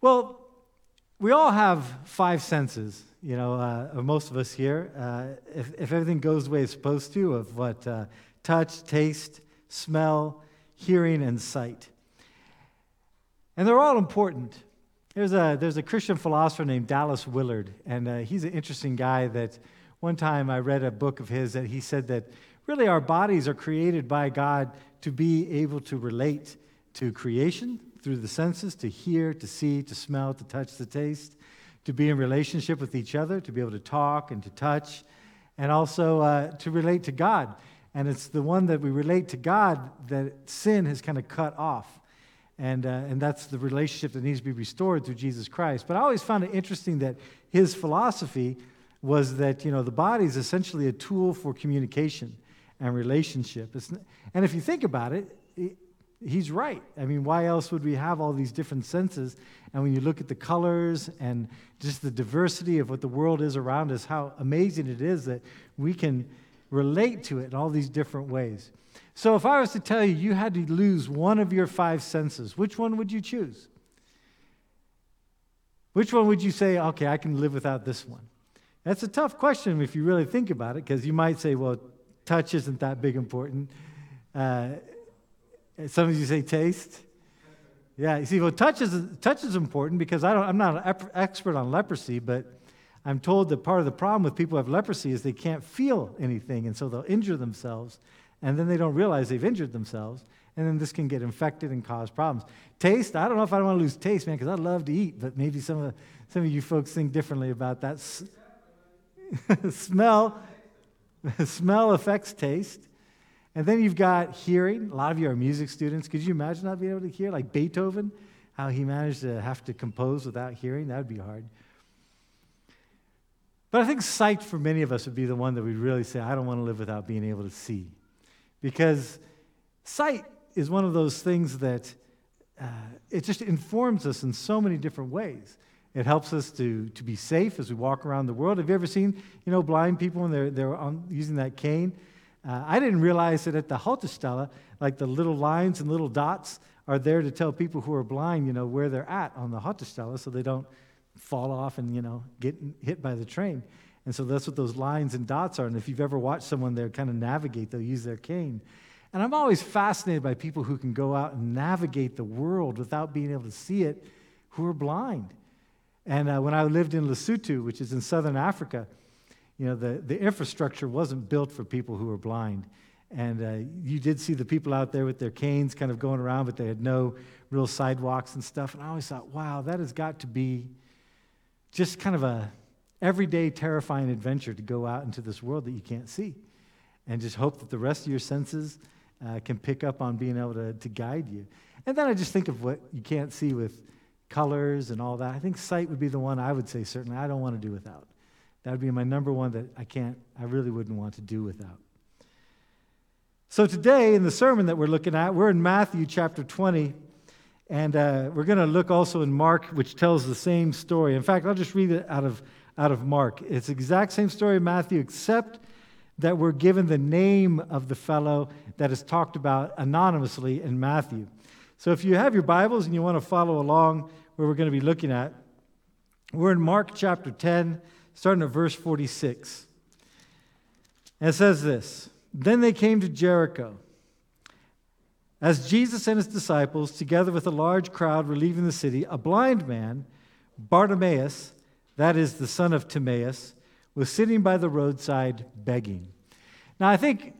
Well, we all have five senses, you know, uh, most of us here. Uh, if, if, everything goes the way it's supposed to, of what uh, touch, taste, smell, hearing, and sight. And they're all important. There's a, there's a Christian philosopher named Dallas Willard, and uh, he's an interesting guy that one time I read a book of his that he said that really our bodies are created by God to be able to relate to creation through the senses to hear, to see, to smell, to touch, to taste, to be in relationship with each other, to be able to talk and to touch, and also uh, to relate to God. And it's the one that we relate to God that sin has kind of cut off. And, uh, and that's the relationship that needs to be restored through Jesus Christ. But I always found it interesting that his philosophy was that you know, the body is essentially a tool for communication and relationship. It's, and if you think about it, it he's right. I mean, why else would we have all these different senses? And when you look at the colors and just the diversity of what the world is around us, how amazing it is that we can relate to it in all these different ways. So, if I was to tell you you had to lose one of your five senses, which one would you choose? Which one would you say, okay, I can live without this one? That's a tough question if you really think about it, because you might say, well, touch isn't that big important. Uh, some of you say taste. Yeah, you see, well, touch is, touch is important because I don't, I'm not an expert on leprosy, but I'm told that part of the problem with people who have leprosy is they can't feel anything, and so they'll injure themselves, and then they don't realize they've injured themselves, and then this can get infected and cause problems. Taste, I don't know if I want to lose taste, man, because I love to eat, but maybe some of, some of you folks think differently about that. smell, smell affects taste. And then you've got hearing. A lot of you are music students. Could you imagine not being able to hear? Like Beethoven, how he managed to have to compose without hearing? That would be hard. But I think sight for many of us would be the one that we'd really say, I don't want to live without being able to see. Because sight is one of those things that uh, it just informs us in so many different ways. It helps us to, to be safe as we walk around the world. Have you ever seen, you know, blind people when they're, they're on, using that cane? Uh, I didn't realize that at the Haltestelle, like the little lines and little dots are there to tell people who are blind, you know, where they're at on the Haltestelle so they don't fall off and, you know, get hit by the train. And so that's what those lines and dots are. And if you've ever watched someone there kind of navigate, they'll use their cane. And I'm always fascinated by people who can go out and navigate the world without being able to see it, who are blind. And uh, when I lived in Lesotho, which is in southern Africa, you know, the, the infrastructure wasn't built for people who were blind. And uh, you did see the people out there with their canes kind of going around, but they had no real sidewalks and stuff. And I always thought, wow, that has got to be just kind of a everyday terrifying adventure to go out into this world that you can't see. And just hope that the rest of your senses uh, can pick up on being able to, to guide you. And then I just think of what you can't see with colors and all that. I think sight would be the one I would say, certainly, I don't want to do without. That would be my number one that I can't, I really wouldn't want to do without. So today, in the sermon that we're looking at, we're in Matthew chapter 20, and uh, we're going to look also in Mark, which tells the same story. In fact, I'll just read it out of, out of Mark. It's the exact same story in Matthew, except that we're given the name of the fellow that is talked about anonymously in Matthew. So if you have your Bibles and you want to follow along where we're going to be looking at, we're in Mark chapter 10 starting at verse 46. And it says this Then they came to Jericho. As Jesus and his disciples, together with a large crowd, were leaving the city, a blind man, Bartimaeus, that is the son of Timaeus, was sitting by the roadside begging. Now, I think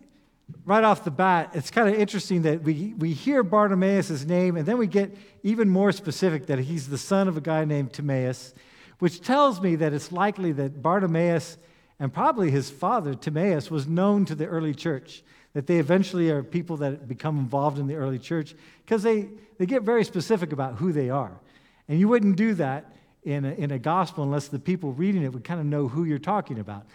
right off the bat, it's kind of interesting that we, we hear Bartimaeus' name, and then we get even more specific that he's the son of a guy named Timaeus which tells me that it's likely that Bartimaeus and probably his father, Timaeus, was known to the early church, that they eventually are people that become involved in the early church because they, they get very specific about who they are. And you wouldn't do that in a, in a gospel unless the people reading it would kind of know who you're talking about.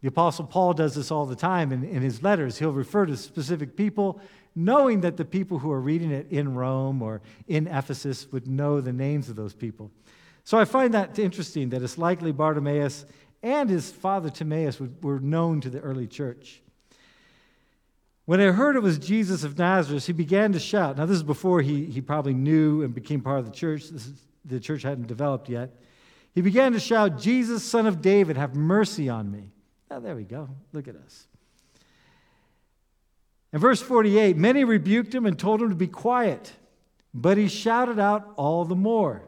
The Apostle Paul does this all the time in, in his letters. He'll refer to specific people, knowing that the people who are reading it in Rome or in Ephesus would know the names of those people. So I find that interesting that it's likely Bartimaeus and his father Timaeus were known to the early church. When he heard it was Jesus of Nazareth, he began to shout. Now, this is before he, he probably knew and became part of the church. Is the church hadn't developed yet. He began to shout, Jesus, son of David, have mercy on me. Oh, there we go. Look at us. In verse 48, many rebuked him and told him to be quiet, but he shouted out all the more,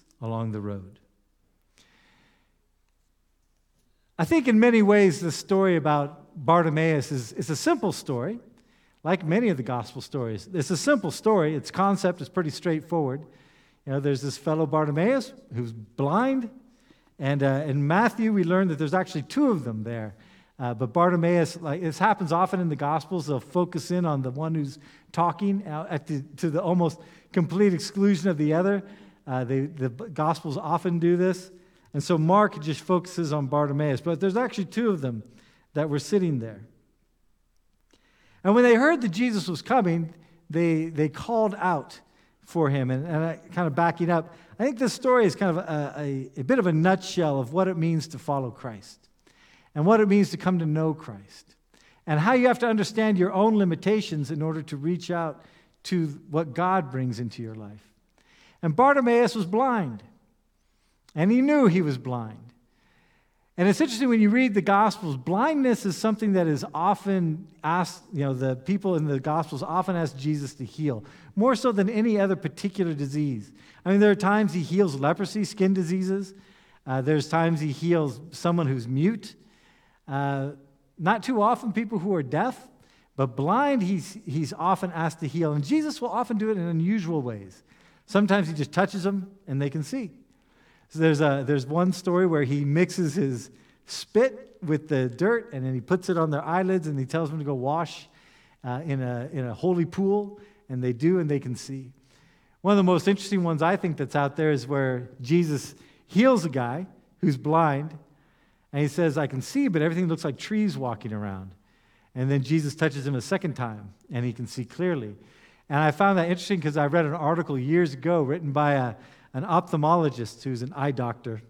along the road. I think in many ways the story about Bartimaeus is, is a simple story, like many of the gospel stories. It's a simple story. Its concept is pretty straightforward. You know, there's this fellow Bartimaeus who's blind, and uh, in Matthew we learn that there's actually two of them there. Uh, but Bartimaeus, like this happens often in the Gospels, they'll focus in on the one who's talking the, to the almost complete exclusion of the other. Uh, they, the Gospels often do this. And so Mark just focuses on Bartimaeus. But there's actually two of them that were sitting there. And when they heard that Jesus was coming, they, they called out for him. And, and I, kind of backing up, I think this story is kind of a, a, a bit of a nutshell of what it means to follow Christ and what it means to come to know Christ, and how you have to understand your own limitations in order to reach out to what God brings into your life. And Bartimaeus was blind, and he knew he was blind. And it's interesting when you read the Gospels, blindness is something that is often asked, you know, the people in the Gospels often ask Jesus to heal, more so than any other particular disease. I mean, there are times he heals leprosy, skin diseases. Uh, there's times he heals someone who's mute. Uh, not too often people who are deaf, but blind, he's, he's often asked to heal. And Jesus will often do it in unusual ways. Sometimes he just touches them and they can see. So there's, a, there's one story where he mixes his spit with the dirt and then he puts it on their eyelids and he tells them to go wash uh, in, a, in a holy pool. And they do and they can see. One of the most interesting ones I think that's out there is where Jesus heals a guy who's blind and he says, I can see, but everything looks like trees walking around. And then Jesus touches him a second time, and he can see clearly. And I found that interesting because I read an article years ago written by a, an ophthalmologist who's an eye doctor,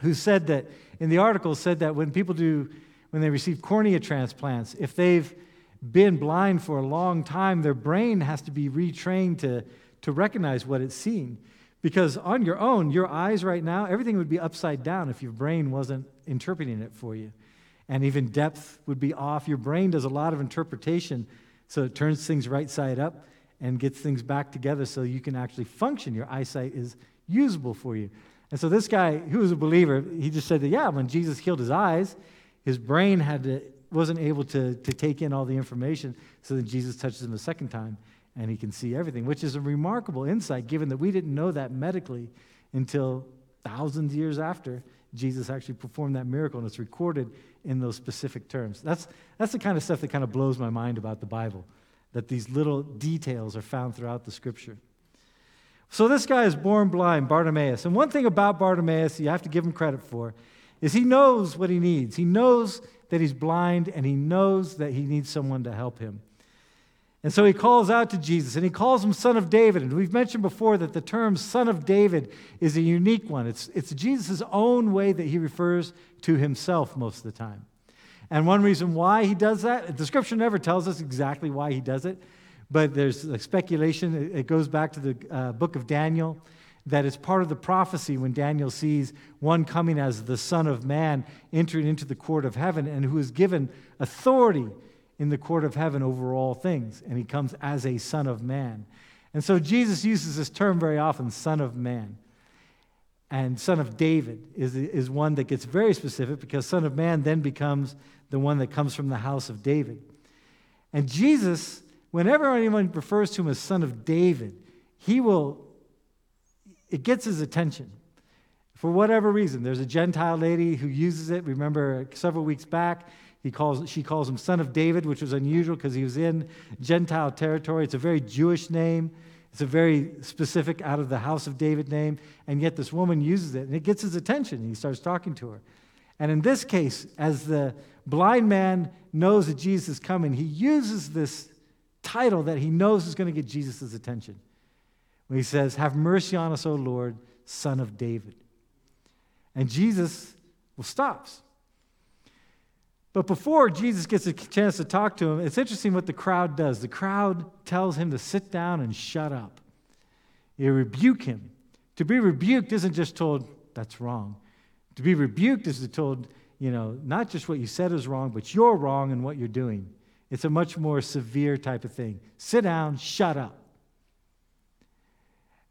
who said that, in the article, said that when people do, when they receive cornea transplants, if they've been blind for a long time, their brain has to be retrained to, to recognize what it's seeing. Because on your own, your eyes right now, everything would be upside down if your brain wasn't interpreting it for you. And even depth would be off. Your brain does a lot of interpretation, so it turns things right side up and gets things back together so you can actually function. Your eyesight is usable for you. And so this guy, who was a believer, he just said that, yeah, when Jesus healed his eyes, his brain had to, wasn't able to, to take in all the information. So then Jesus touches him a second time and he can see everything, which is a remarkable insight given that we didn't know that medically until thousands of years after Jesus actually performed that miracle, and it's recorded in those specific terms. That's, that's the kind of stuff that kind of blows my mind about the Bible, that these little details are found throughout the scripture. So this guy is born blind, Bartimaeus. And one thing about Bartimaeus you have to give him credit for is he knows what he needs. He knows that he's blind, and he knows that he needs someone to help him. And so he calls out to Jesus and he calls him Son of David. And we've mentioned before that the term Son of David is a unique one. It's, it's Jesus' own way that he refers to himself most of the time. And one reason why he does that, the scripture never tells us exactly why he does it, but there's speculation. It goes back to the uh, book of Daniel that it's part of the prophecy when Daniel sees one coming as the Son of Man entering into the court of heaven and who is given authority in the court of heaven over all things, and he comes as a Son of Man. And so Jesus uses this term very often, Son of Man. And Son of David is, is one that gets very specific because Son of Man then becomes the one that comes from the house of David. And Jesus, whenever anyone refers to him as Son of David, he will, it gets his attention for whatever reason. There's a Gentile lady who uses it. Remember, several weeks back, he calls, she calls him son of David, which was unusual because he was in Gentile territory. It's a very Jewish name. It's a very specific out of the house of David name, and yet this woman uses it, and it gets his attention, he starts talking to her. And in this case, as the blind man knows that Jesus is coming, he uses this title that he knows is going to get Jesus' attention. When he says, Have mercy on us, O Lord, son of David. And Jesus well, stops. But before Jesus gets a chance to talk to him, it's interesting what the crowd does. The crowd tells him to sit down and shut up. They rebuke him. To be rebuked isn't just told, that's wrong. To be rebuked is to told, you know, not just what you said is wrong, but you're wrong in what you're doing. It's a much more severe type of thing. Sit down, shut up.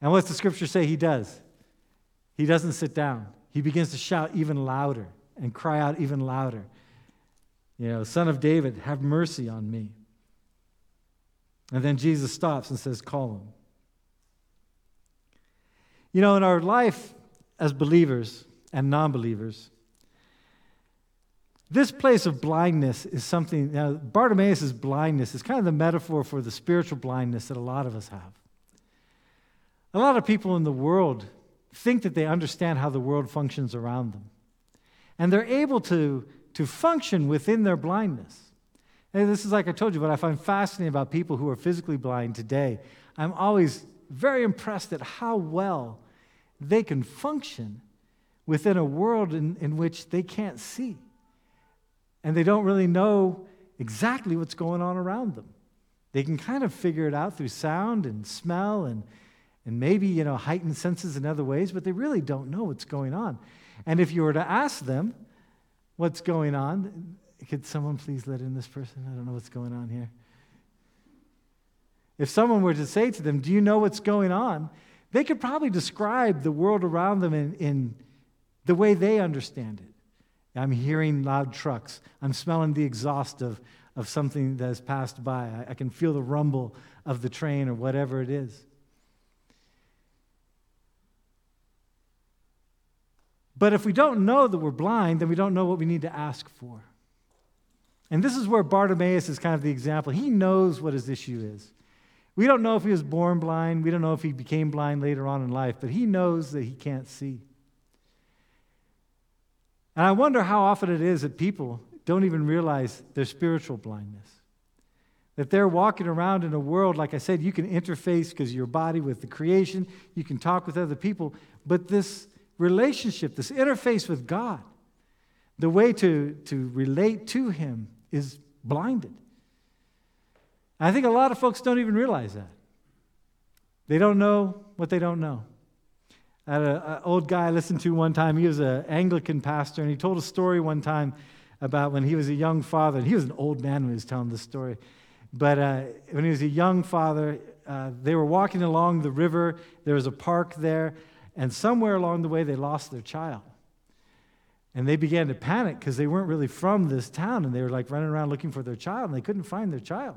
And what's the scripture say he does? He doesn't sit down. He begins to shout even louder and cry out even louder. You know, Son of David, have mercy on me. And then Jesus stops and says, Call him. You know, in our life as believers and non believers, this place of blindness is something, now, Bartimaeus' blindness is kind of the metaphor for the spiritual blindness that a lot of us have. A lot of people in the world think that they understand how the world functions around them. And they're able to, to function within their blindness. And this is like I told you, what I find fascinating about people who are physically blind today. I'm always very impressed at how well they can function within a world in, in which they can't see and they don't really know exactly what's going on around them. They can kind of figure it out through sound and smell and, and maybe, you know, heightened senses in other ways, but they really don't know what's going on. And if you were to ask them what's going on, could someone please let in this person? I don't know what's going on here. If someone were to say to them, Do you know what's going on? They could probably describe the world around them in, in the way they understand it. I'm hearing loud trucks. I'm smelling the exhaust of, of something that has passed by. I, I can feel the rumble of the train or whatever it is. But if we don't know that we're blind, then we don't know what we need to ask for. And this is where Bartimaeus is kind of the example. He knows what his issue is. We don't know if he was born blind, we don't know if he became blind later on in life, but he knows that he can't see. And I wonder how often it is that people don't even realize their spiritual blindness. That they're walking around in a world, like I said, you can interface because your body with the creation, you can talk with other people, but this relationship, this interface with God, the way to, to relate to Him is blinded. I think a lot of folks don't even realize that. They don't know what they don't know. I had an old guy I listened to one time. He was an Anglican pastor, and he told a story one time about when he was a young father. And he was an old man when he was telling this story. But uh, when he was a young father, uh, they were walking along the river. There was a park there, and somewhere along the way, they lost their child. And they began to panic because they weren't really from this town, and they were like running around looking for their child, and they couldn't find their child.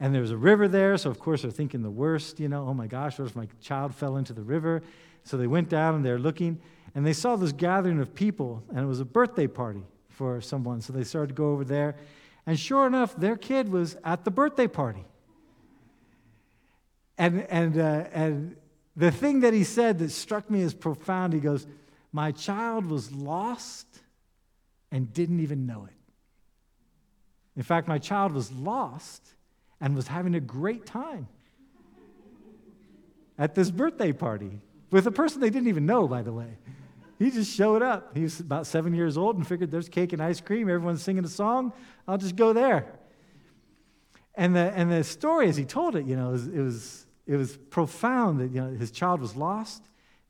And there was a river there, so of course they're thinking the worst, you know, oh my gosh, what if my child fell into the river? So they went down and they're looking, and they saw this gathering of people, and it was a birthday party for someone. So they started to go over there, and sure enough, their kid was at the birthday party. And, and, uh, and the thing that he said that struck me as profound, he goes, My child was lost and didn't even know it. In fact, my child was lost and was having a great time at this birthday party with a person they didn't even know, by the way. He just showed up. He was about seven years old and figured there's cake and ice cream. Everyone's singing a song. I'll just go there. And the, and the story, as he told it, you know, it was, it was, it was profound that you know, his child was lost,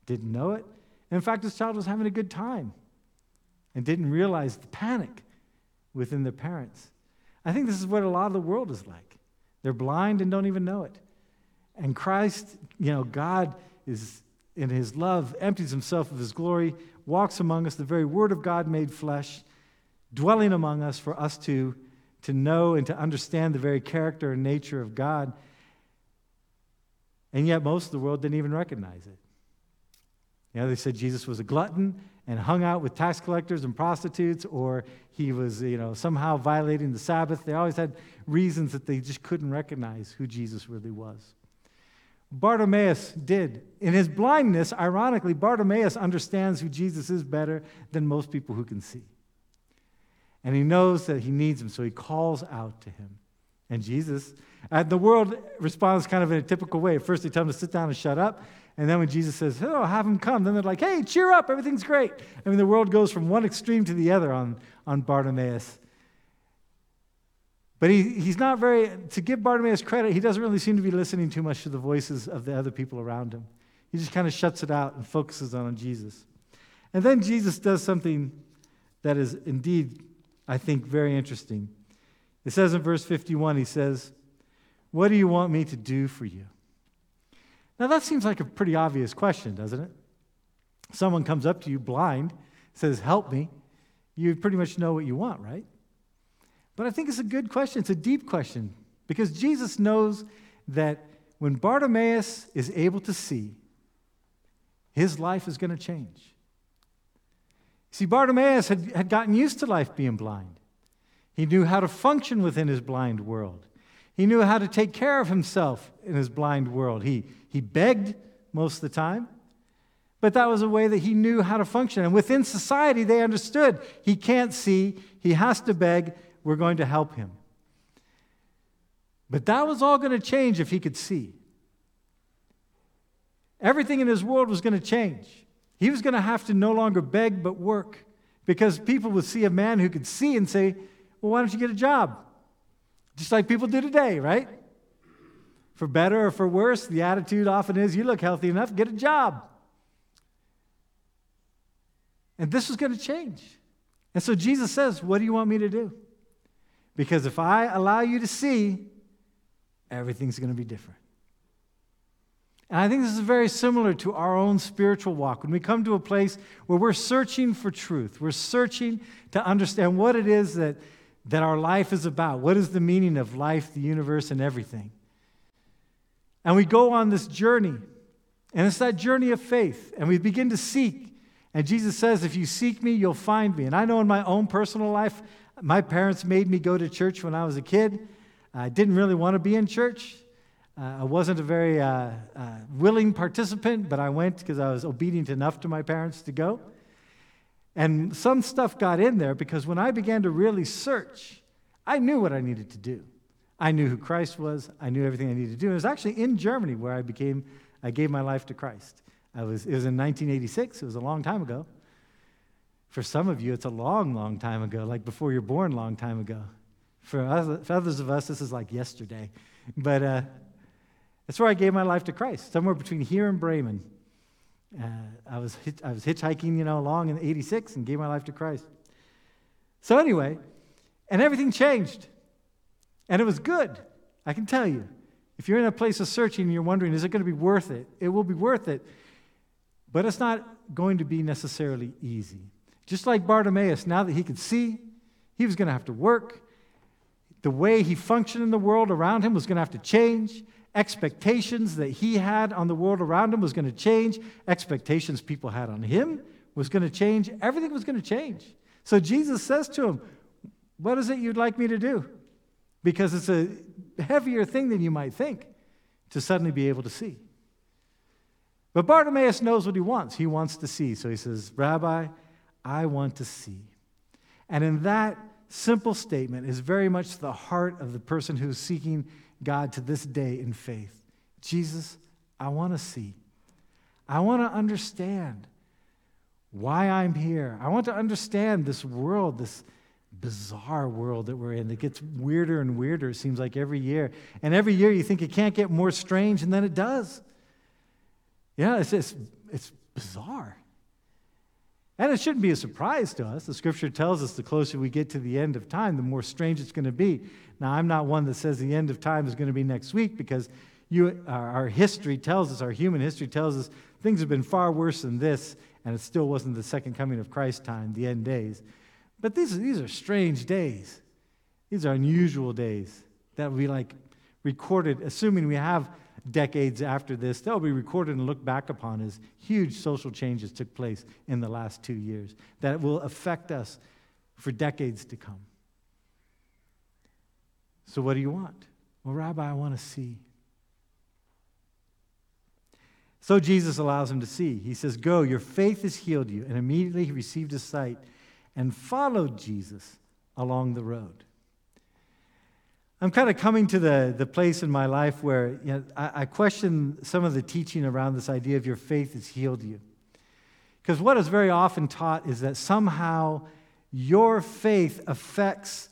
didn't know it. In fact, his child was having a good time and didn't realize the panic within their parents. I think this is what a lot of the world is like. They're blind and don't even know it. And Christ, you know, God is in his love, empties himself of his glory, walks among us, the very word of God made flesh, dwelling among us for us to, to know and to understand the very character and nature of God. And yet, most of the world didn't even recognize it. You know, they said Jesus was a glutton and hung out with tax collectors and prostitutes, or he was, you know, somehow violating the Sabbath. They always had reasons that they just couldn't recognize who Jesus really was. Bartimaeus did. In his blindness, ironically, Bartimaeus understands who Jesus is better than most people who can see. And he knows that he needs him, so he calls out to him. And Jesus, And the world responds kind of in a typical way. First, they tell him to sit down and shut up. And then when Jesus says, Oh, have him come, then they're like, Hey, cheer up, everything's great. I mean, the world goes from one extreme to the other on, on Bartimaeus. But he, he's not very, to give Bartimaeus credit, he doesn't really seem to be listening too much to the voices of the other people around him. He just kind of shuts it out and focuses on Jesus. And then Jesus does something that is indeed, I think, very interesting. It says in verse 51, he says, What do you want me to do for you? Now, that seems like a pretty obvious question, doesn't it? Someone comes up to you blind, says, Help me. You pretty much know what you want, right? But I think it's a good question. It's a deep question because Jesus knows that when Bartimaeus is able to see, his life is going to change. See, Bartimaeus had, had gotten used to life being blind. He knew how to function within his blind world. He knew how to take care of himself in his blind world. He, he begged most of the time, but that was a way that he knew how to function. And within society, they understood he can't see, he has to beg, we're going to help him. But that was all going to change if he could see. Everything in his world was going to change. He was going to have to no longer beg but work because people would see a man who could see and say, Well, why don't you get a job? Just like people do today, right? For better or for worse, the attitude often is, You look healthy enough, get a job. And this was going to change. And so Jesus says, What do you want me to do? Because if I allow you to see, everything's going to be different. And I think this is very similar to our own spiritual walk. When we come to a place where we're searching for truth, we're searching to understand what it is that, that our life is about. What is the meaning of life, the universe, and everything? And we go on this journey, and it's that journey of faith, and we begin to seek. And Jesus says, If you seek me, you'll find me. And I know in my own personal life, my parents made me go to church when I was a kid. I didn't really want to be in church. Uh, I wasn't a very uh, uh, willing participant, but I went because I was obedient enough to my parents to go. And some stuff got in there because when I began to really search, I knew what I needed to do. I knew who Christ was. I knew everything I needed to do. And it was actually in Germany where I became, I gave my life to Christ. I was, it was in 1986. It was a long time ago. For some of you, it's a long, long time ago, like before you're born, long time ago. For, for others of us, this is like yesterday. But uh, that's where I gave my life to Christ, somewhere between here and Bremen. Uh, I, was I was hitchhiking, you know, along in 86 and gave my life to Christ. So, anyway, and everything changed. And it was good, I can tell you. If you're in a place of searching and you're wondering, is it going to be worth it? It will be worth it. But it's not going to be necessarily easy. Just like Bartimaeus, now that he could see, he was going to have to work. The way he functioned in the world around him was going to have to change. Expectations that he had on the world around him was going to change. Expectations people had on him was going to change. Everything was going to change. So Jesus says to him, What is it you'd like me to do? Because it's a heavier thing than you might think to suddenly be able to see. But Bartimaeus knows what he wants. He wants to see. So he says, Rabbi, I want to see. And in that simple statement is very much the heart of the person who's seeking God to this day in faith. Jesus, I want to see. I want to understand why I'm here. I want to understand this world, this bizarre world that we're in that gets weirder and weirder, it seems like every year. And every year you think it can't get more strange, and then it does. Yeah, it's, it's, it's bizarre. And it shouldn't be a surprise to us. The scripture tells us the closer we get to the end of time, the more strange it's going to be. Now, I'm not one that says the end of time is going to be next week because you, our, history tells us, our human history tells us, things have been far worse than this, and it still wasn't the second coming of Christ time, the end days. But these, these are strange days. These are unusual days that we like recorded, assuming we have decades after this, they'll be recorded and looked back upon as huge social changes took place in the last two years that will affect us for decades to come. So, what do you want? Well, Rabbi, I want to see. So Jesus allows him to see. He says, Go, your faith has healed you. And immediately he received his sight and followed Jesus along the road. I'm kind of coming to the, the place in my life where you know, I, I question some of the teaching around this idea of your faith has healed you. Because what is very often taught is that somehow your faith affects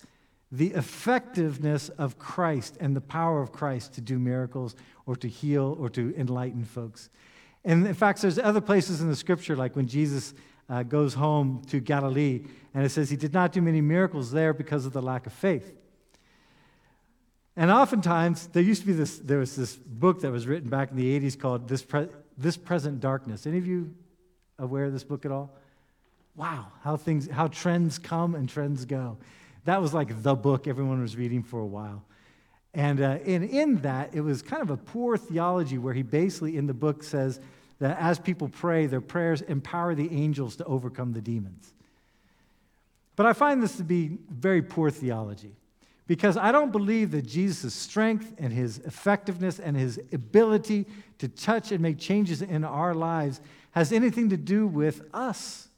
the effectiveness of Christ and the power of Christ to do miracles or to heal or to enlighten folks. And in fact, there's other places in the scripture, like when Jesus uh, goes home to Galilee, and it says he did not do many miracles there because of the lack of faith. And oftentimes, there used to be this, there was this book that was written back in the 80s called This, Pre- this Present Darkness. Any of you aware of this book at all? Wow, how things, how trends come and trends go. That was like the book everyone was reading for a while. And, uh, and in that, it was kind of a poor theology where he basically, in the book, says that as people pray, their prayers empower the angels to overcome the demons. But I find this to be very poor theology because I don't believe that Jesus' strength and his effectiveness and his ability to touch and make changes in our lives has anything to do with us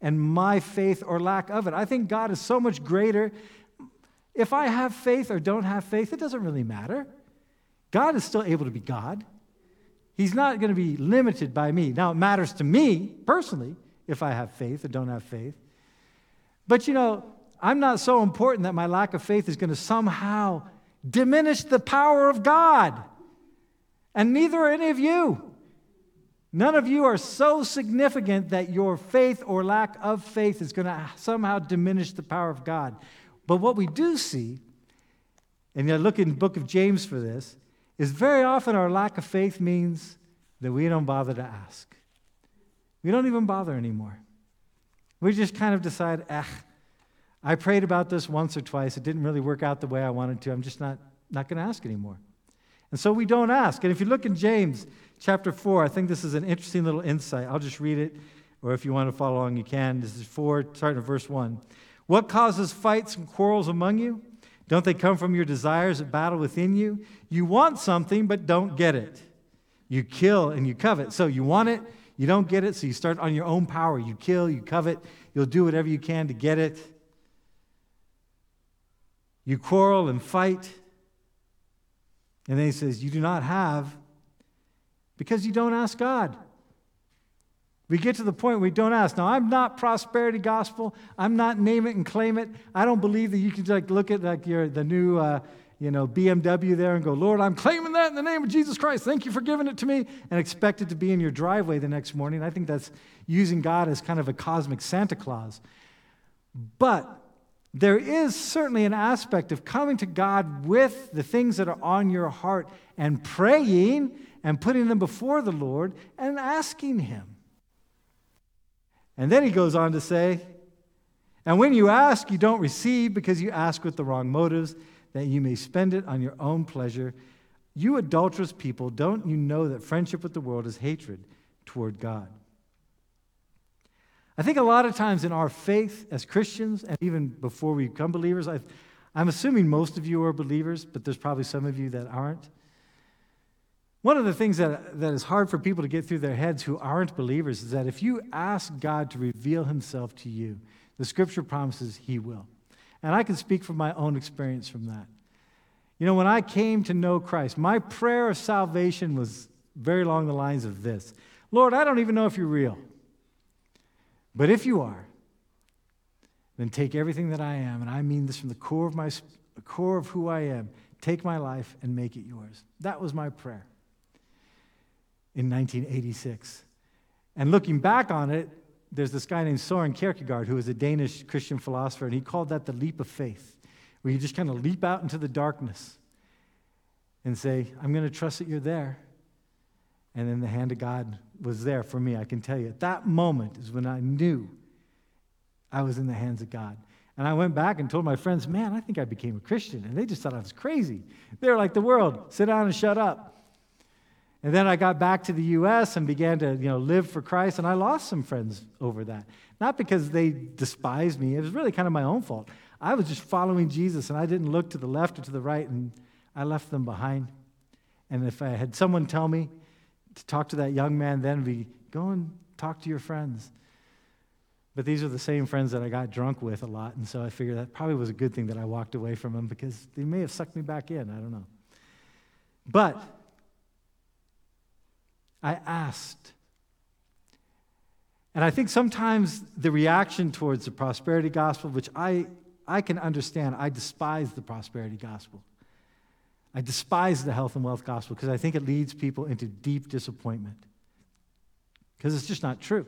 and my faith or lack of it. I think God is so much greater if I have faith or don't have faith, it doesn't really matter. God is still able to be God. He's not going to be limited by me. Now, it matters to me personally if I have faith or don't have faith. But you know, I'm not so important that my lack of faith is going to somehow diminish the power of God. And neither are any of you. None of you are so significant that your faith or lack of faith is going to somehow diminish the power of God. But what we do see, and you look in the book of James for this, is very often our lack of faith means that we don't bother to ask. We don't even bother anymore. We just kind of decide, eh, I prayed about this once or twice. It didn't really work out the way I wanted to. I'm just not, not going to ask anymore. And so we don't ask. And if you look in James chapter 4, I think this is an interesting little insight. I'll just read it, or if you want to follow along, you can. This is 4, starting at verse 1. What causes fights and quarrels among you? Don't they come from your desires that battle within you? You want something, but don't get it. You kill and you covet. So you want it, you don't get it, so you start on your own power. You kill, you covet, you'll do whatever you can to get it. You quarrel and fight. And then he says, You do not have because you don't ask God. We get to the point we don't ask. Now, I'm not prosperity gospel. I'm not name it and claim it. I don't believe that you can like look at like your the new uh, you know BMW there and go, Lord, I'm claiming that in the name of Jesus Christ. Thank you for giving it to me, and expect it to be in your driveway the next morning. I think that's using God as kind of a cosmic Santa Claus. But there is certainly an aspect of coming to God with the things that are on your heart and praying and putting them before the Lord and asking Him. And then he goes on to say, And when you ask, you don't receive because you ask with the wrong motives, that you may spend it on your own pleasure. You adulterous people, don't you know that friendship with the world is hatred toward God? I think a lot of times in our faith as Christians, and even before we become believers, i am assuming most of you are believers, but there's probably some of you that aren't. One of the things that, that is hard for people to get through their heads who aren't believers is that if you ask God to reveal himself to you, the scripture promises he will. And I can speak from my own experience from that. You know, when I came to know Christ, my prayer of salvation was very along the lines of this Lord, I don't even know if you're real. But if you are, then take everything that I am, and I mean this from the core of my core of who I am, take my life and make it yours. That was my prayer in 1986. And looking back on it, there's this guy named Soren Kierkegaard who was a Danish Christian philosopher, and he called that the leap of faith, where you just kind of leap out into the darkness and say, I'm going to trust that you're there. And then the hand of God was there for me, I can tell you. At that moment is when I knew I was in the hands of God. And I went back and told my friends, man, I think I became a Christian. And they just thought I was crazy. They were like the world sit down and shut up. And then I got back to the U.S. and began to you know, live for Christ, and I lost some friends over that. Not because they despised me, it was really kind of my own fault. I was just following Jesus, and I didn't look to the left or to the right, and I left them behind. And if I had someone tell me to talk to that young man then be go and talk to your friends. But these are the same friends that I got drunk with a lot, and so I figured that probably was a good thing that I walked away from them because they may have sucked me back in. I don't know. But I asked. And I think sometimes the reaction towards the prosperity gospel, which I, I can understand, I despise the prosperity gospel. I despise the health and wealth gospel because I think it leads people into deep disappointment. Because it's just not true.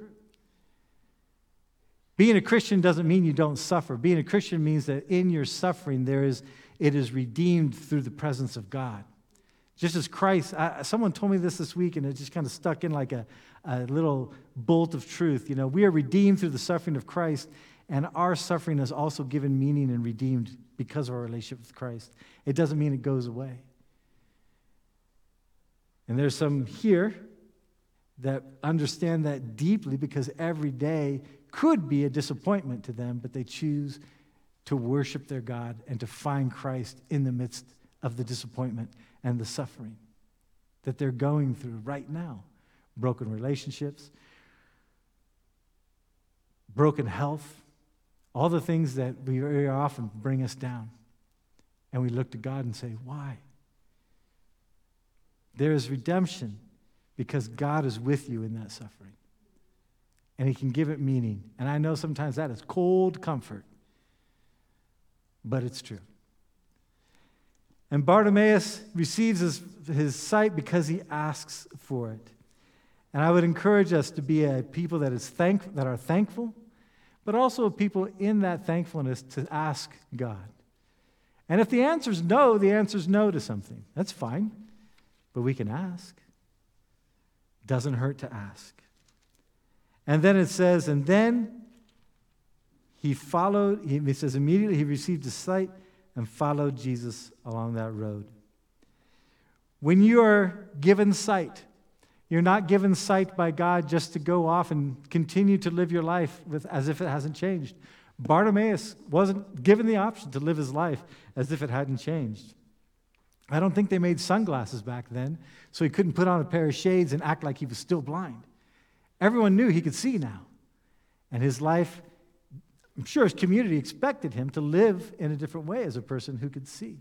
Being a Christian doesn't mean you don't suffer. Being a Christian means that in your suffering, there is, it is redeemed through the presence of God. Just as Christ, I, someone told me this this week and it just kind of stuck in like a, a little bolt of truth. You know, we are redeemed through the suffering of Christ, and our suffering is also given meaning and redeemed because of our relationship with Christ. It doesn't mean it goes away. And there's some here that understand that deeply because every day could be a disappointment to them, but they choose to worship their God and to find Christ in the midst of the disappointment and the suffering that they're going through right now broken relationships, broken health, all the things that we very often bring us down. And we look to God and say, Why? There is redemption because God is with you in that suffering. And He can give it meaning. And I know sometimes that is cold comfort, but it's true. And Bartimaeus receives his, his sight because he asks for it. And I would encourage us to be a people that, is thank, that are thankful, but also people in that thankfulness to ask God. And if the answer is no, the answer is no to something. That's fine, but we can ask. Doesn't hurt to ask. And then it says, and then he followed, he says, immediately he received his sight and followed Jesus along that road. When you are given sight, you're not given sight by God just to go off and continue to live your life with, as if it hasn't changed. Bartimaeus wasn't given the option to live his life as if it hadn't changed. I don't think they made sunglasses back then, so he couldn't put on a pair of shades and act like he was still blind. Everyone knew he could see now. And his life I'm sure his community expected him to live in a different way as a person who could see.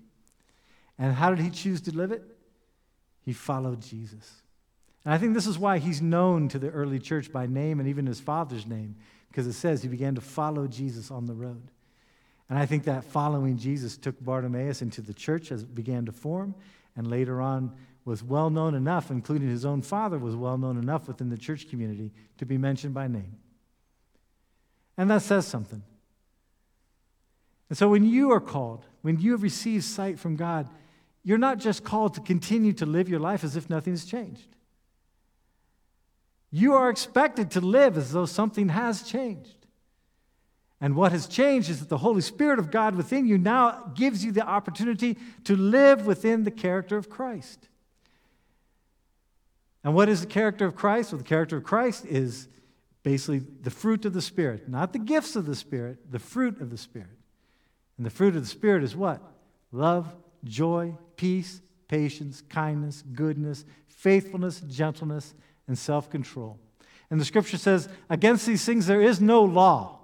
And how did he choose to live it? He followed Jesus. And I think this is why he's known to the early church by name and even his father's name, because it says he began to follow Jesus on the road. And I think that following Jesus took Bartimaeus into the church as it began to form, and later on was well known enough, including his own father was well known enough within the church community to be mentioned by name. And that says something. And so when you are called, when you have received sight from God, you're not just called to continue to live your life as if nothing has changed. You are expected to live as though something has changed. And what has changed is that the Holy Spirit of God within you now gives you the opportunity to live within the character of Christ. And what is the character of Christ? Well, the character of Christ is basically the fruit of the Spirit, not the gifts of the Spirit, the fruit of the Spirit. And the fruit of the Spirit is what? Love, joy, peace, patience, kindness, goodness, faithfulness, gentleness, and self control. And the scripture says, against these things there is no law.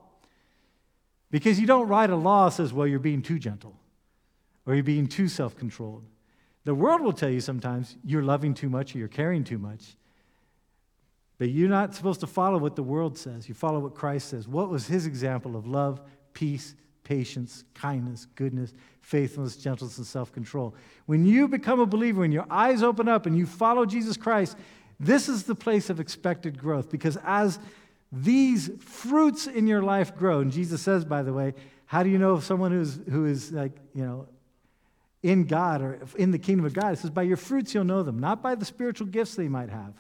Because you don't write a law that says, well, you're being too gentle or you're being too self controlled. The world will tell you sometimes you're loving too much or you're caring too much. But you're not supposed to follow what the world says. You follow what Christ says. What was his example of love, peace, patience, kindness, goodness, faithfulness, gentleness, and self control? When you become a believer, when your eyes open up and you follow Jesus Christ, this is the place of expected growth because as these fruits in your life grow, and Jesus says, by the way, how do you know if someone who's, who is like, you know, in God or in the kingdom of God? It says, by your fruits you'll know them, not by the spiritual gifts they might have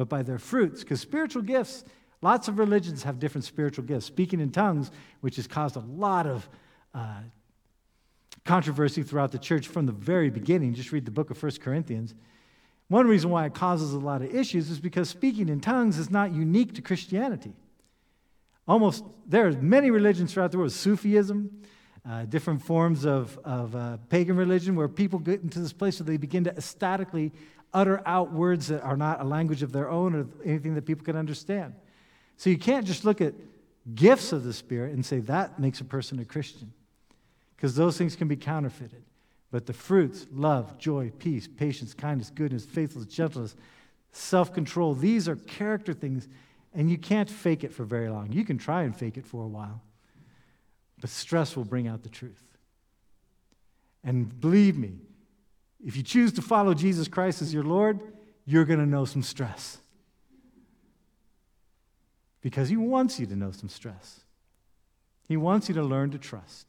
but by their fruits. Because spiritual gifts, lots of religions have different spiritual gifts. Speaking in tongues, which has caused a lot of uh, controversy throughout the church from the very beginning. Just read the book of 1 Corinthians. One reason why it causes a lot of issues is because speaking in tongues is not unique to Christianity. Almost, there are many religions throughout the world, Sufism, uh, different forms of, of uh, pagan religion, where people get into this place where they begin to ecstatically utter out words that are not a language of their own or anything that people can understand. So you can't just look at gifts of the Spirit and say that makes a person a Christian, because those things can be counterfeited. But the fruits, love, joy, peace, patience, kindness, goodness, faithfulness, gentleness, self control, these are character things, and you can't fake it for very long. You can try and fake it for a while, but stress will bring out the truth. And believe me, if you choose to follow Jesus Christ as your Lord, you're going to know some stress. Because He wants you to know some stress. He wants you to learn to trust.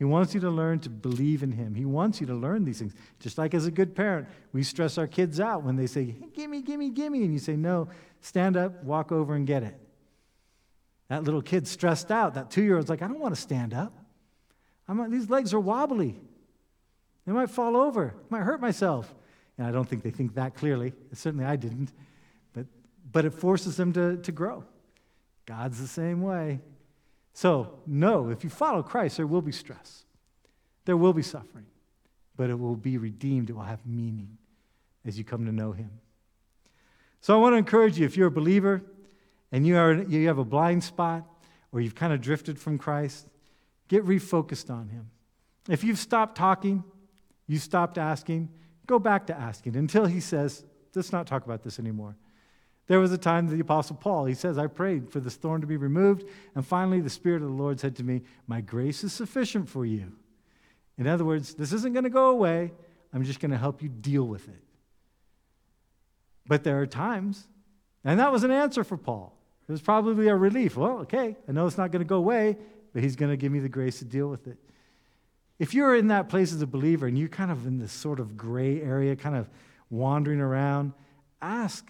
He wants you to learn to believe in Him. He wants you to learn these things. Just like as a good parent, we stress our kids out when they say, hey, Gimme, gimme, gimme. And you say, No, stand up, walk over, and get it. That little kid's stressed out. That two year old's like, I don't want to stand up. These legs are wobbly. They might fall over, I might hurt myself. And I don't think they think that clearly. Certainly I didn't. But, but it forces them to, to grow. God's the same way. So, no, if you follow Christ, there will be stress, there will be suffering, but it will be redeemed, it will have meaning as you come to know Him. So, I want to encourage you if you're a believer and you, are, you have a blind spot or you've kind of drifted from Christ, get refocused on Him. If you've stopped talking, you stopped asking, go back to asking until He says, let's not talk about this anymore. There was a time that the Apostle Paul, he says, I prayed for this thorn to be removed, and finally the Spirit of the Lord said to me, My grace is sufficient for you. In other words, this isn't going to go away. I'm just going to help you deal with it. But there are times, and that was an answer for Paul. It was probably a relief. Well, okay, I know it's not going to go away, but he's going to give me the grace to deal with it. If you're in that place as a believer and you're kind of in this sort of gray area, kind of wandering around, ask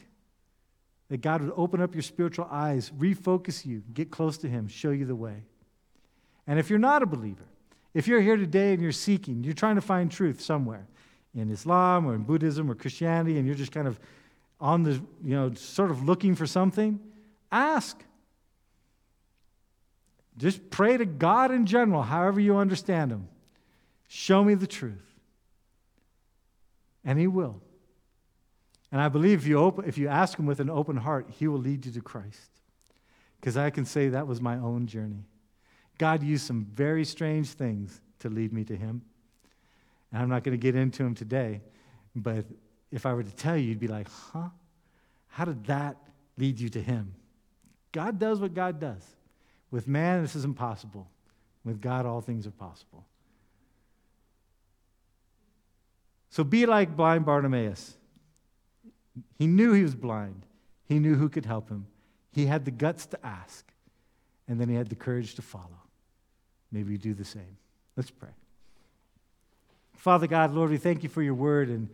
that God would open up your spiritual eyes, refocus you, get close to Him, show you the way. And if you're not a believer, if you're here today and you're seeking, you're trying to find truth somewhere in Islam or in Buddhism or Christianity, and you're just kind of on the, you know, sort of looking for something, ask. Just pray to God in general, however you understand Him. Show me the truth. And He will. And I believe if you, open, if you ask Him with an open heart, He will lead you to Christ. Because I can say that was my own journey. God used some very strange things to lead me to Him. And I'm not going to get into them today, but if I were to tell you, you'd be like, huh? How did that lead you to Him? God does what God does. With man, this is impossible. With God, all things are possible. So be like blind Bartimaeus. He knew he was blind. He knew who could help him. He had the guts to ask, and then he had the courage to follow. Maybe you do the same. Let's pray. Father God, Lord, we thank you for your word, and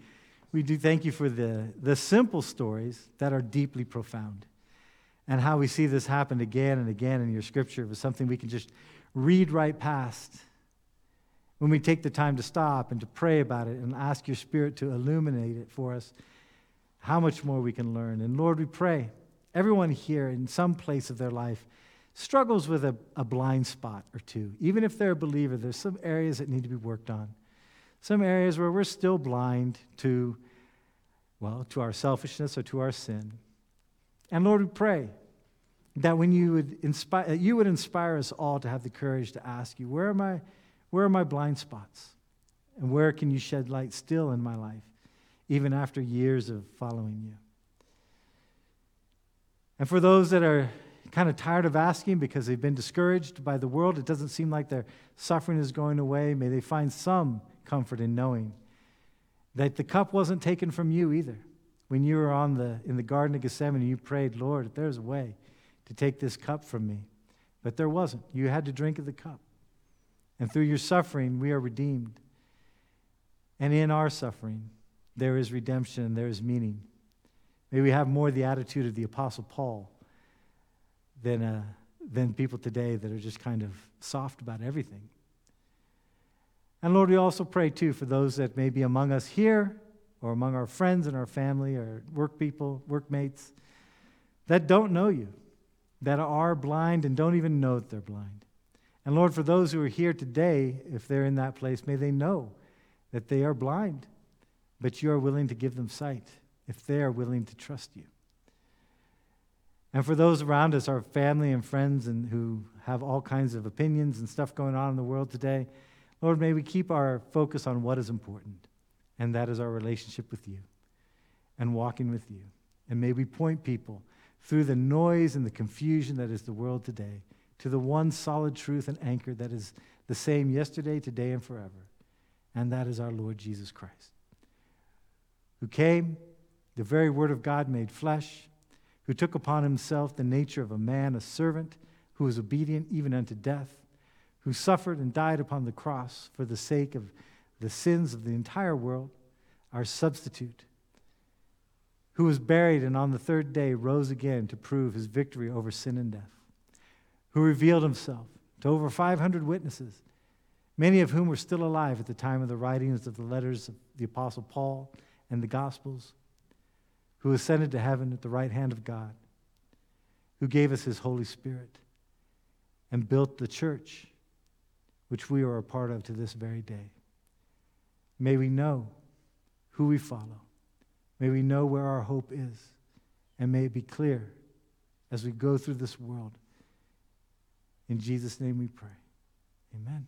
we do thank you for the, the simple stories that are deeply profound. And how we see this happen again and again in your scripture was something we can just read right past. When we take the time to stop and to pray about it and ask your spirit to illuminate it for us how much more we can learn. And Lord, we pray everyone here in some place of their life struggles with a, a blind spot or two. Even if they're a believer, there's some areas that need to be worked on. Some areas where we're still blind to, well, to our selfishness or to our sin. And Lord, we pray that when you would inspire, you would inspire us all to have the courage to ask you, where are my, where are my blind spots? And where can you shed light still in my life? Even after years of following you. And for those that are kind of tired of asking because they've been discouraged by the world, it doesn't seem like their suffering is going away, may they find some comfort in knowing that the cup wasn't taken from you either. When you were on the, in the Garden of Gethsemane, you prayed, Lord, if there's a way to take this cup from me. But there wasn't. You had to drink of the cup. And through your suffering, we are redeemed. And in our suffering, there is redemption, there is meaning. May we have more the attitude of the Apostle Paul than, uh, than people today that are just kind of soft about everything. And Lord, we also pray too for those that may be among us here or among our friends and our family or work people, workmates that don't know you, that are blind and don't even know that they're blind. And Lord, for those who are here today, if they're in that place, may they know that they are blind but you are willing to give them sight if they are willing to trust you. And for those around us, our family and friends, and who have all kinds of opinions and stuff going on in the world today, Lord, may we keep our focus on what is important, and that is our relationship with you and walking with you. And may we point people through the noise and the confusion that is the world today to the one solid truth and anchor that is the same yesterday, today, and forever. And that is our Lord Jesus Christ, who came, the very Word of God made flesh, who took upon himself the nature of a man, a servant, who was obedient even unto death, who suffered and died upon the cross for the sake of the sins of the entire world, our substitute, who was buried and on the third day rose again to prove his victory over sin and death, who revealed himself to over 500 witnesses, many of whom were still alive at the time of the writings of the letters of the Apostle Paul and the Gospels, who ascended to heaven at the right hand of God, who gave us his Holy Spirit and built the church, which we are a part of to this very day. May we know who we follow. May we know where our hope is. And may it be clear as we go through this world. In Jesus' name we pray. Amen.